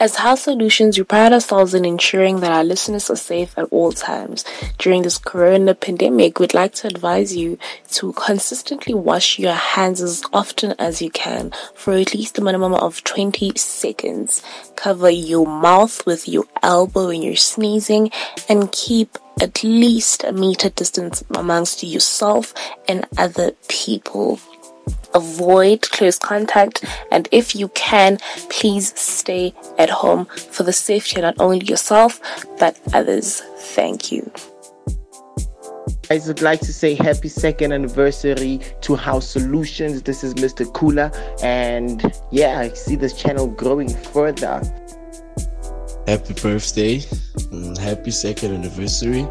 As House Solutions, we pride ourselves in ensuring that our listeners are safe at all times. During this corona pandemic, we'd like to advise you to consistently wash your hands as often as you can for at least a minimum of 20 seconds. Cover your mouth with your elbow when you're sneezing and keep at least a meter distance amongst yourself and other people avoid close contact and if you can please stay at home for the safety of not only yourself but others thank you I would like to say happy second anniversary to House Solutions. This is Mr. Kula, and yeah, I see this channel growing further. Happy birthday, mm, happy second anniversary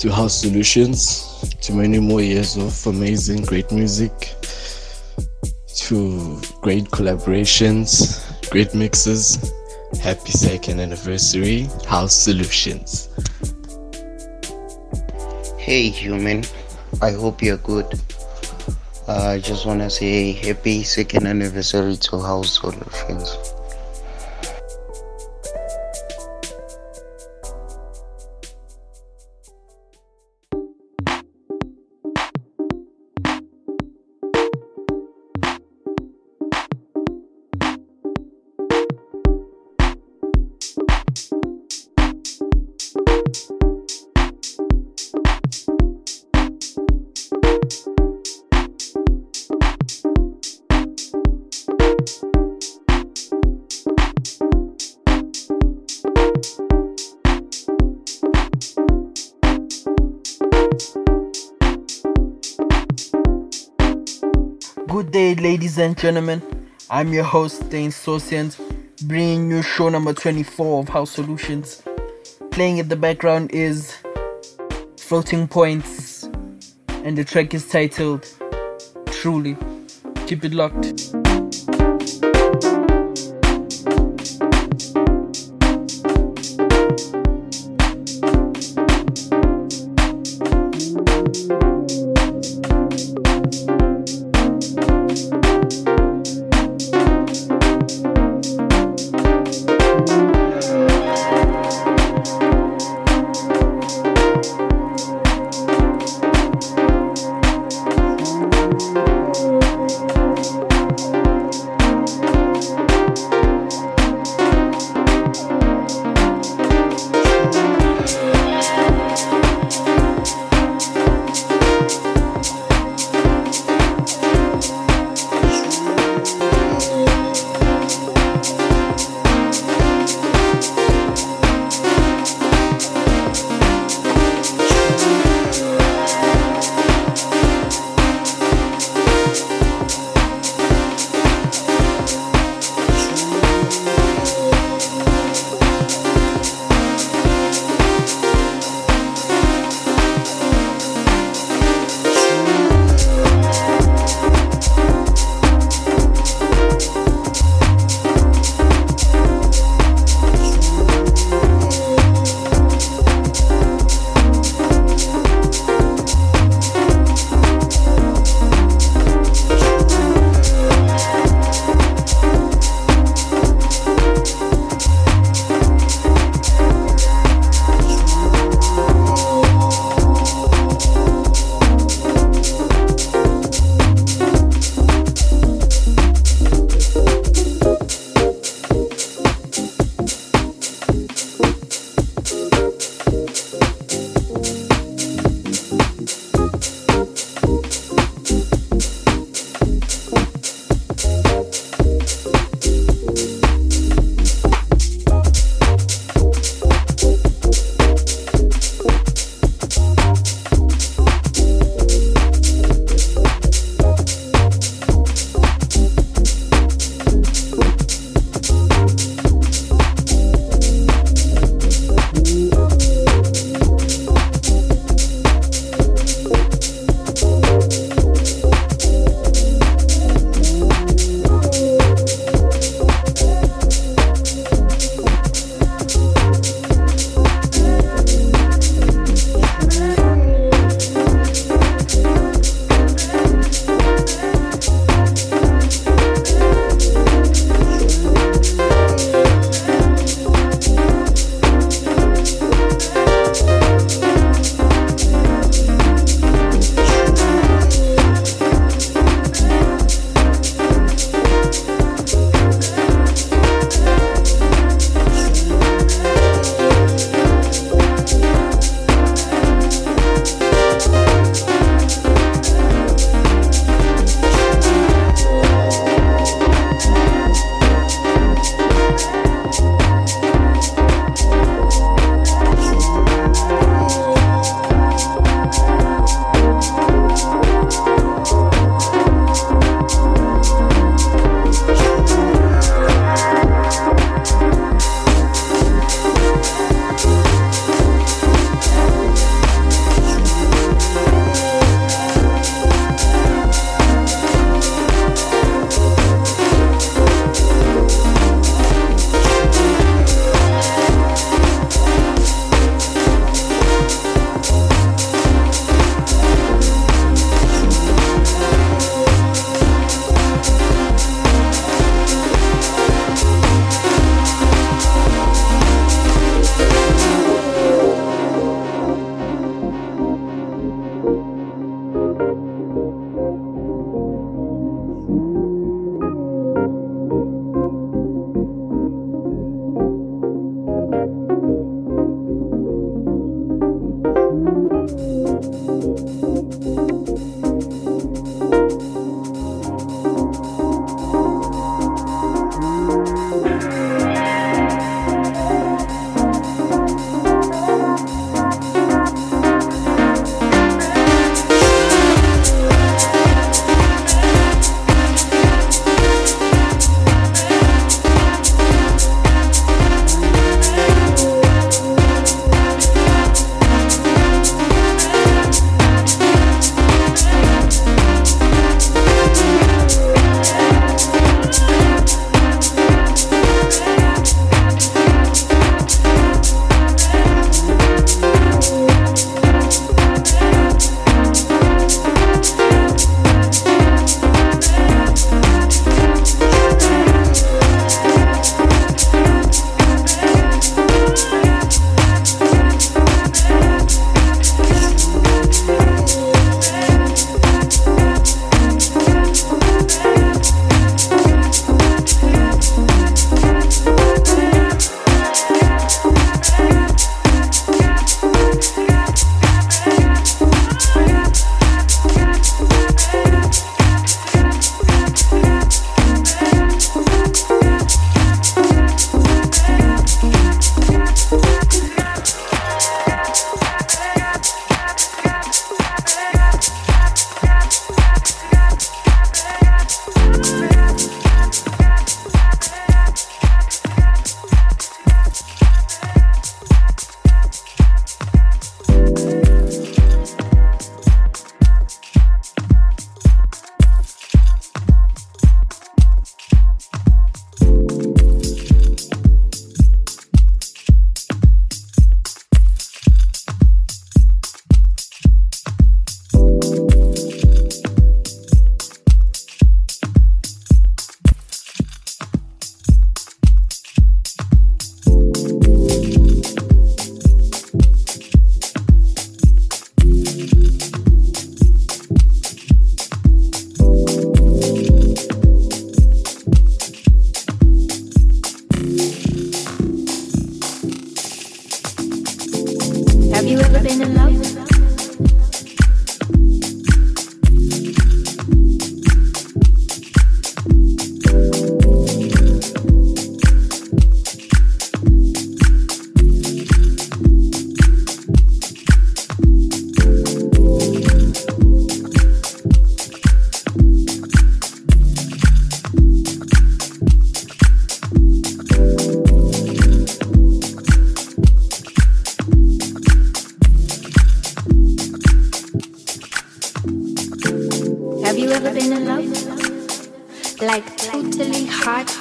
to House Solutions, to many more years of amazing, great music to great collaborations, great mixes. Happy second anniversary, House Solutions. Hey, human. I hope you're good. Uh, I just want to say happy second anniversary to House Solutions. Good day, ladies and gentlemen. I'm your host, Dane Sosians, bringing you show number 24 of House Solutions. Playing in the background is Floating Points, and the track is titled Truly. Keep it locked.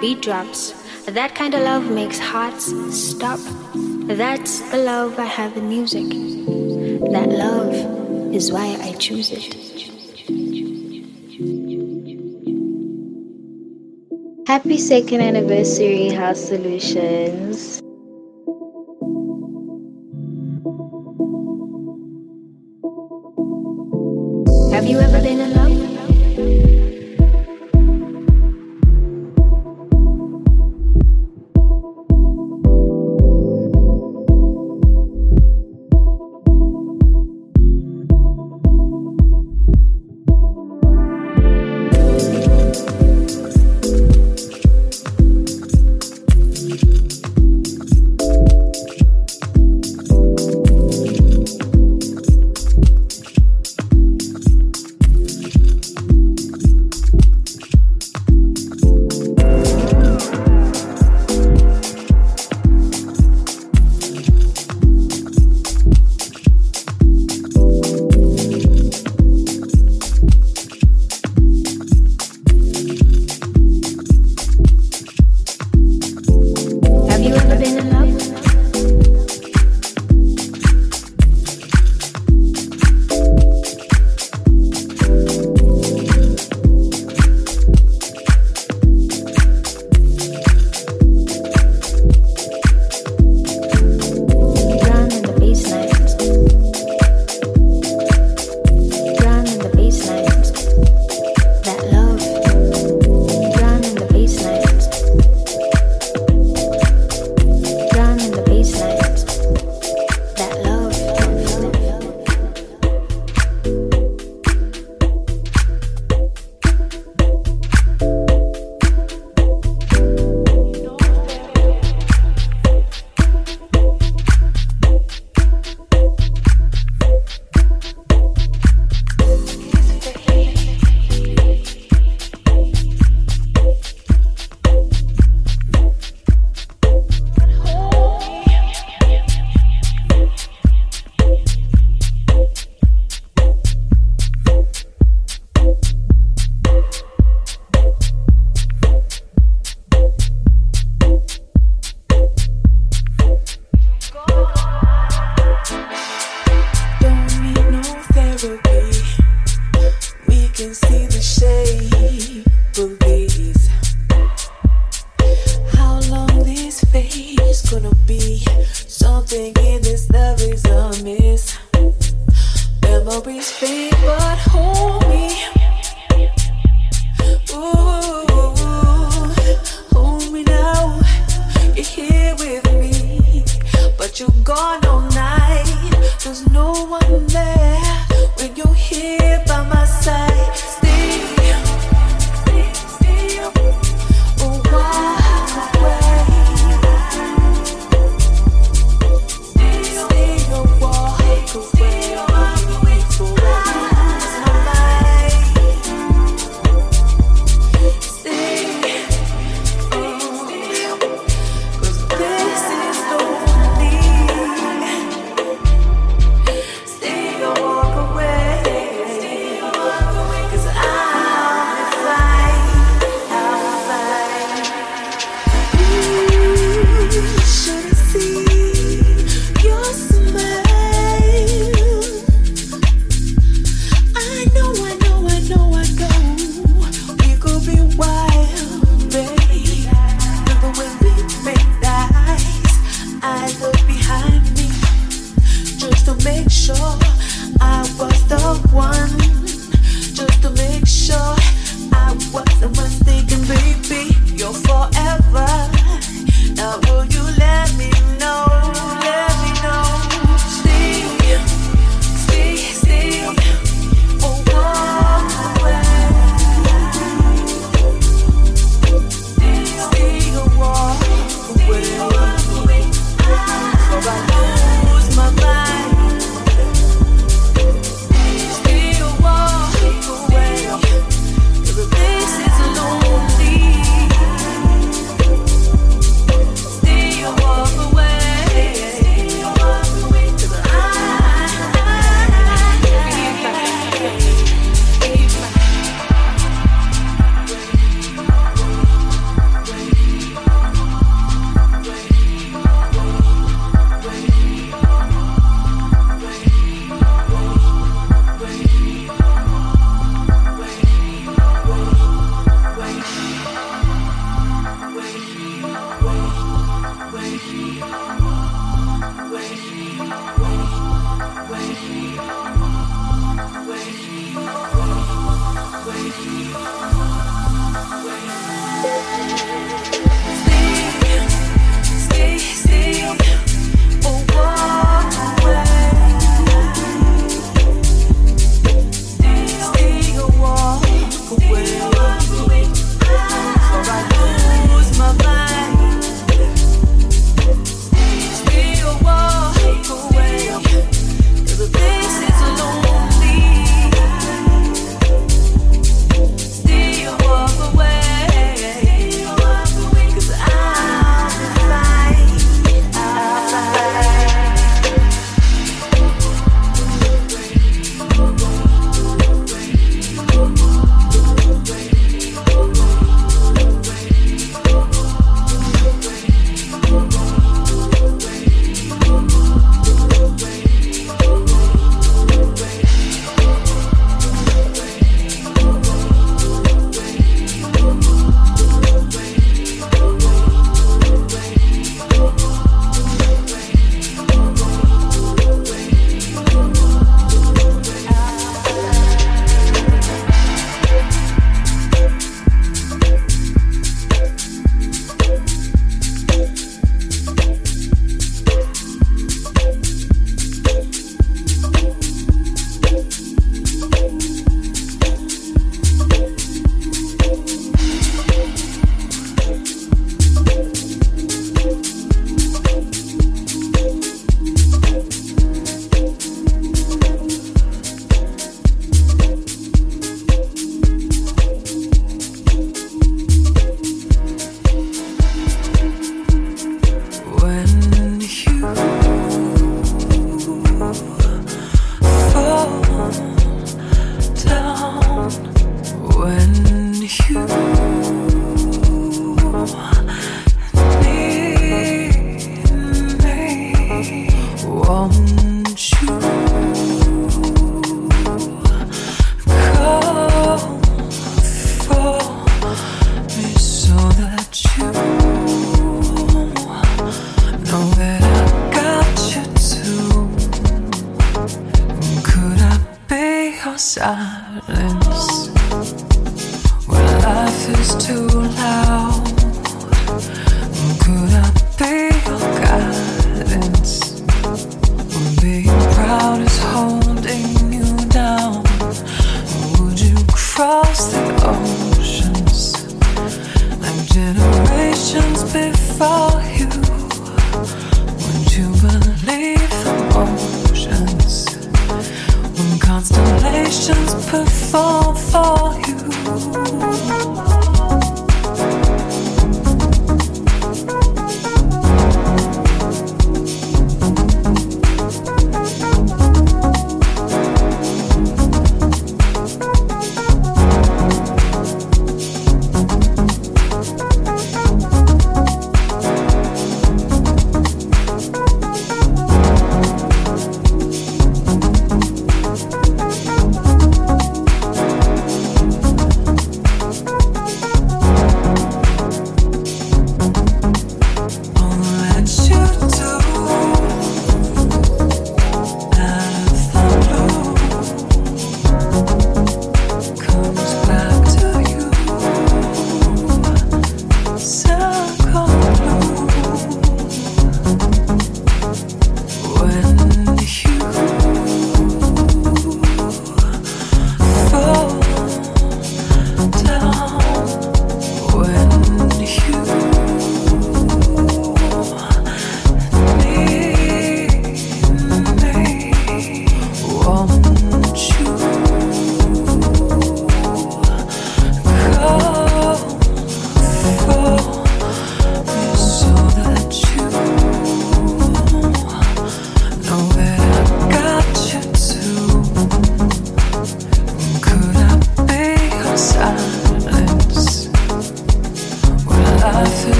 beat drops. That kind of love makes hearts stop. That's the love I have in music. That love is why I choose it. Happy second anniversary, House Solutions.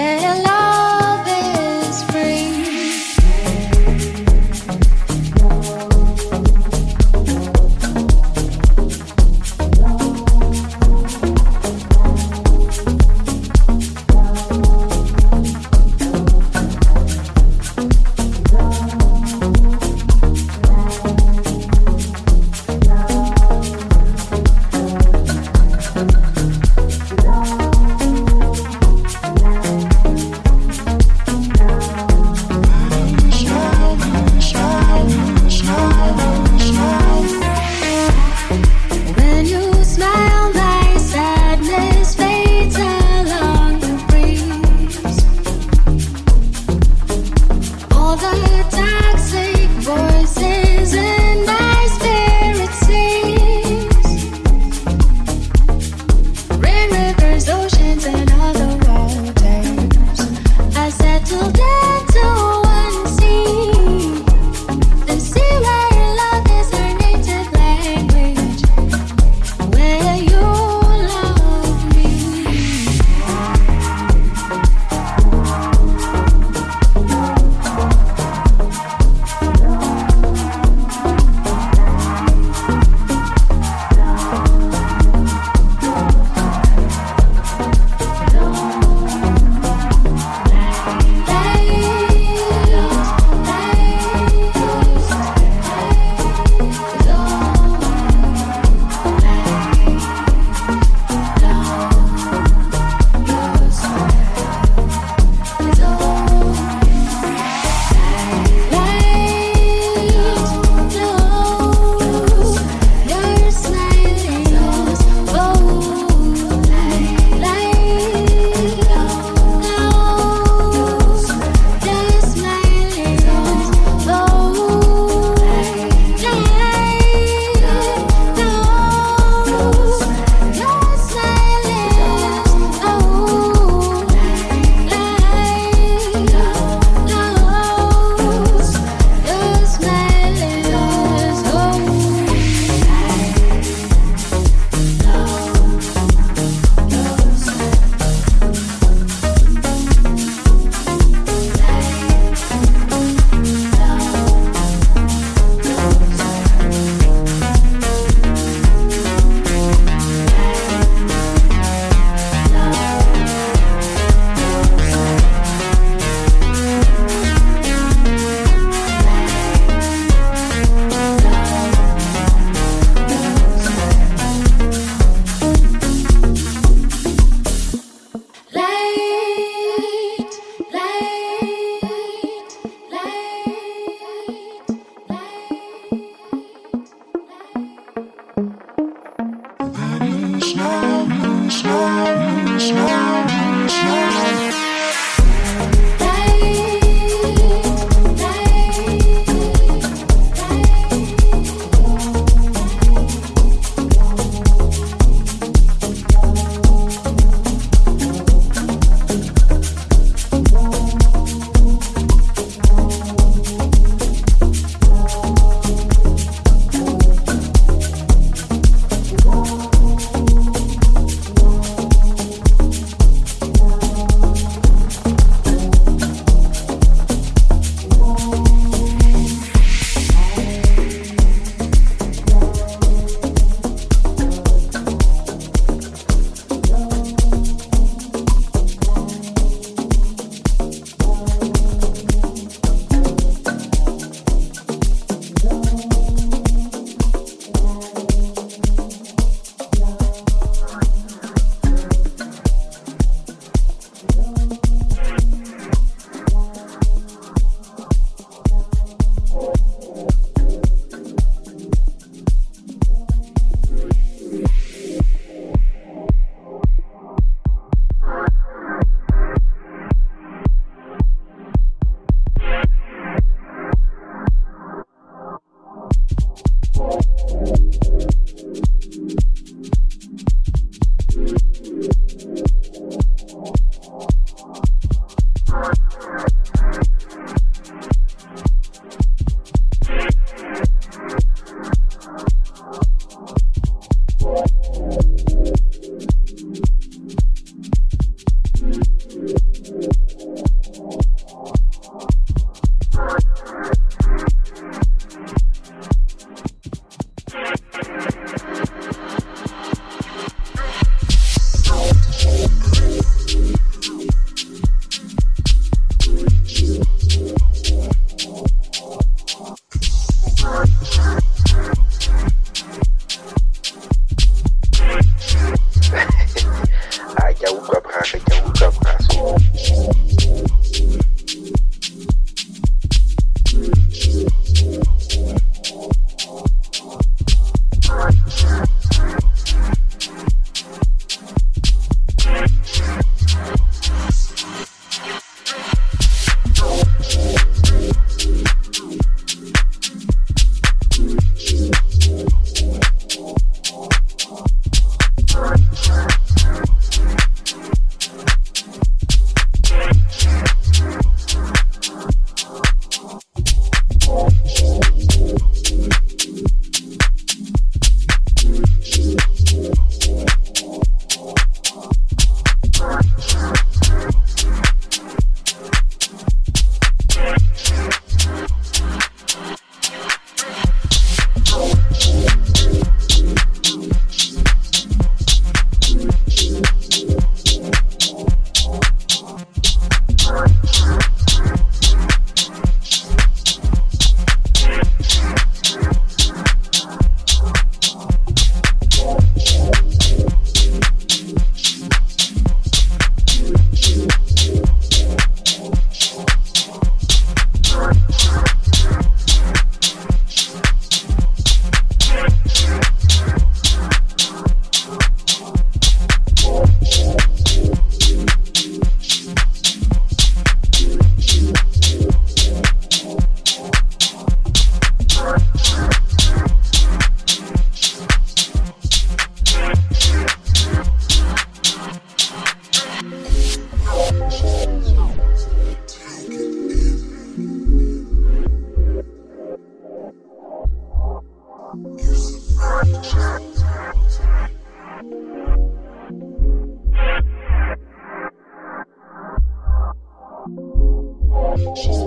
Where She's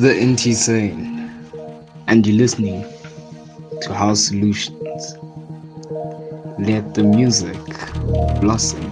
the NT saying, and you're listening to House Solutions. Let the music blossom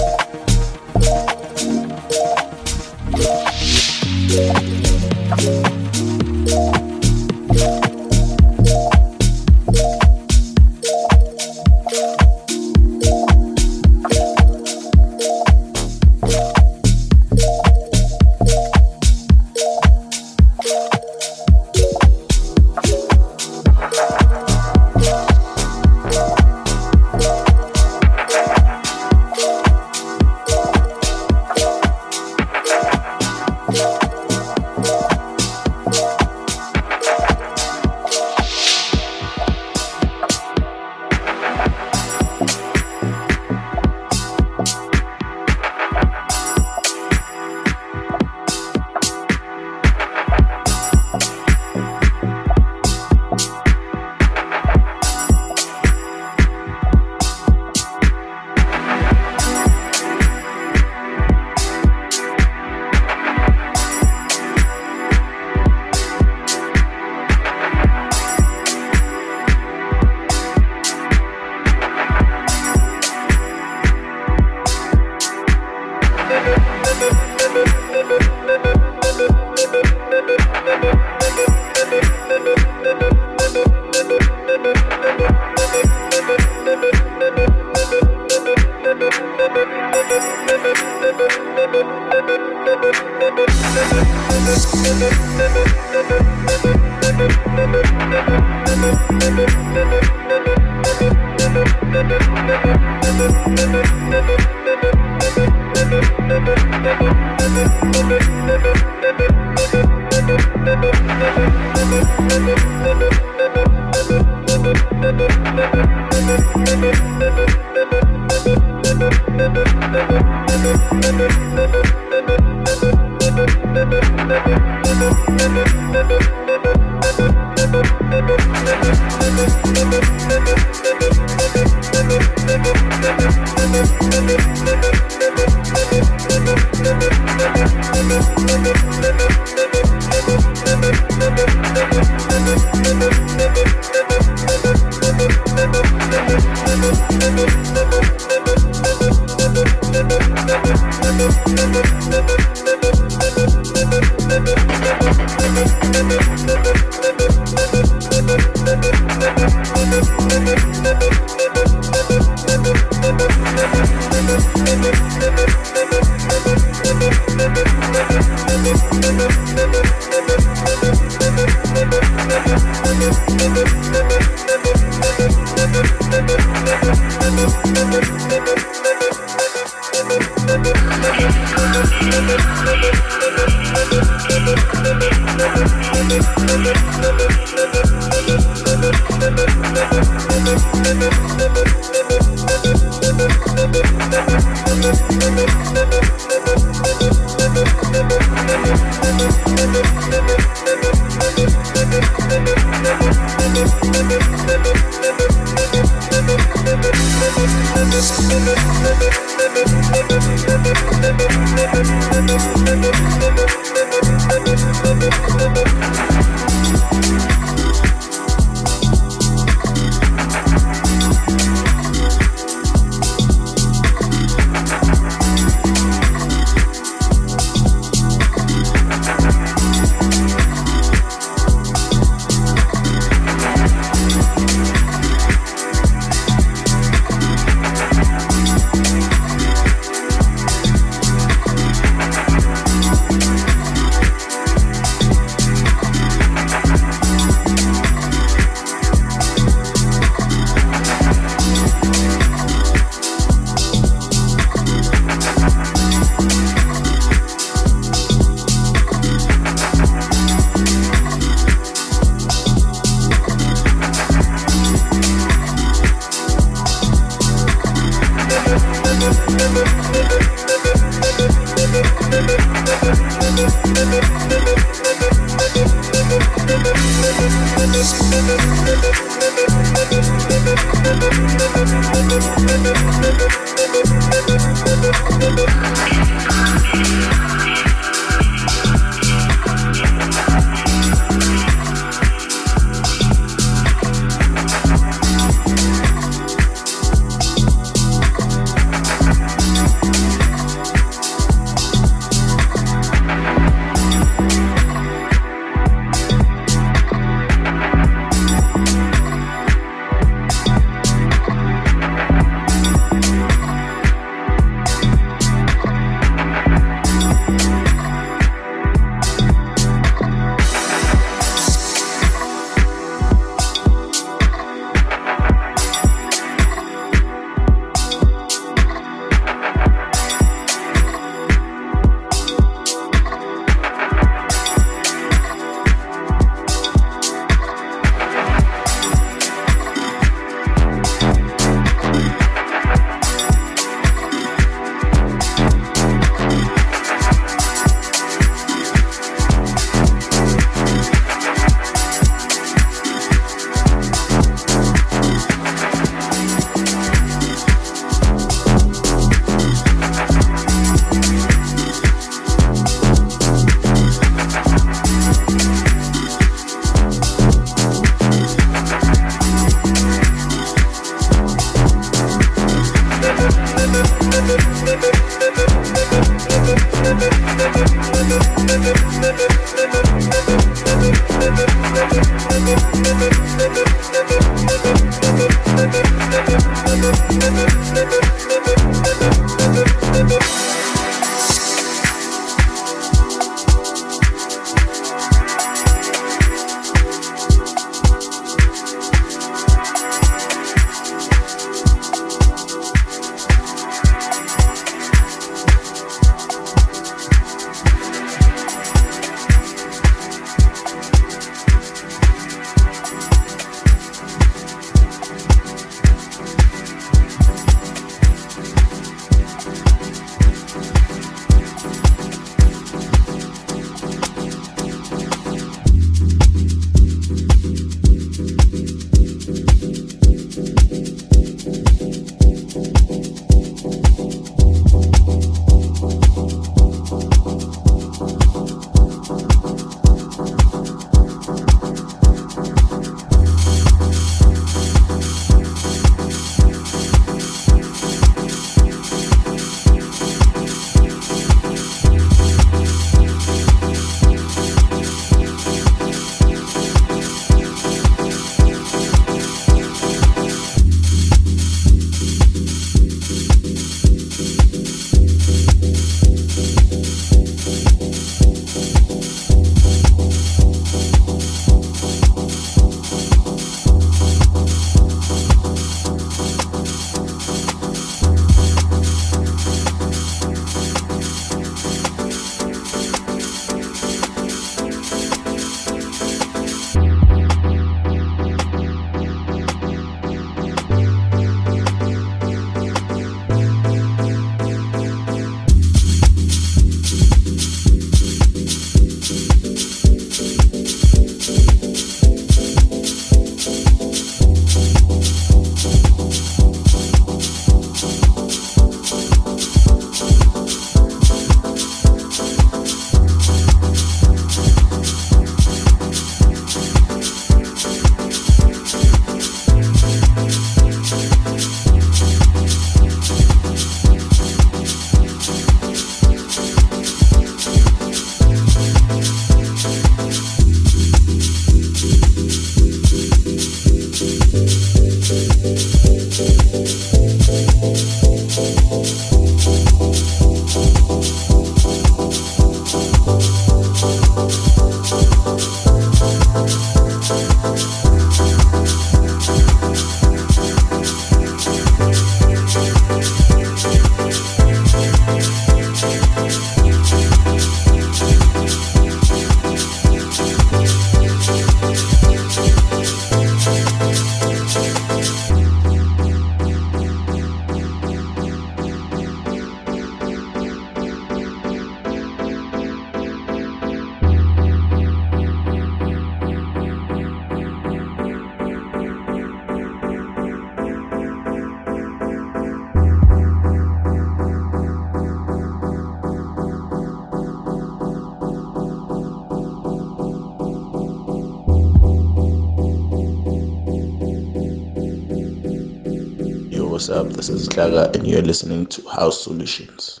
What's up? This is Gaga, and you're listening to House Solutions.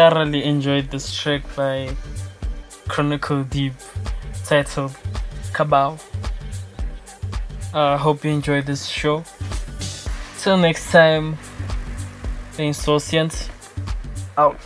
Thoroughly enjoyed this track by Chronicle Deep titled Cabal. I uh, hope you enjoyed this show. Till next time, stay insouciant. Out.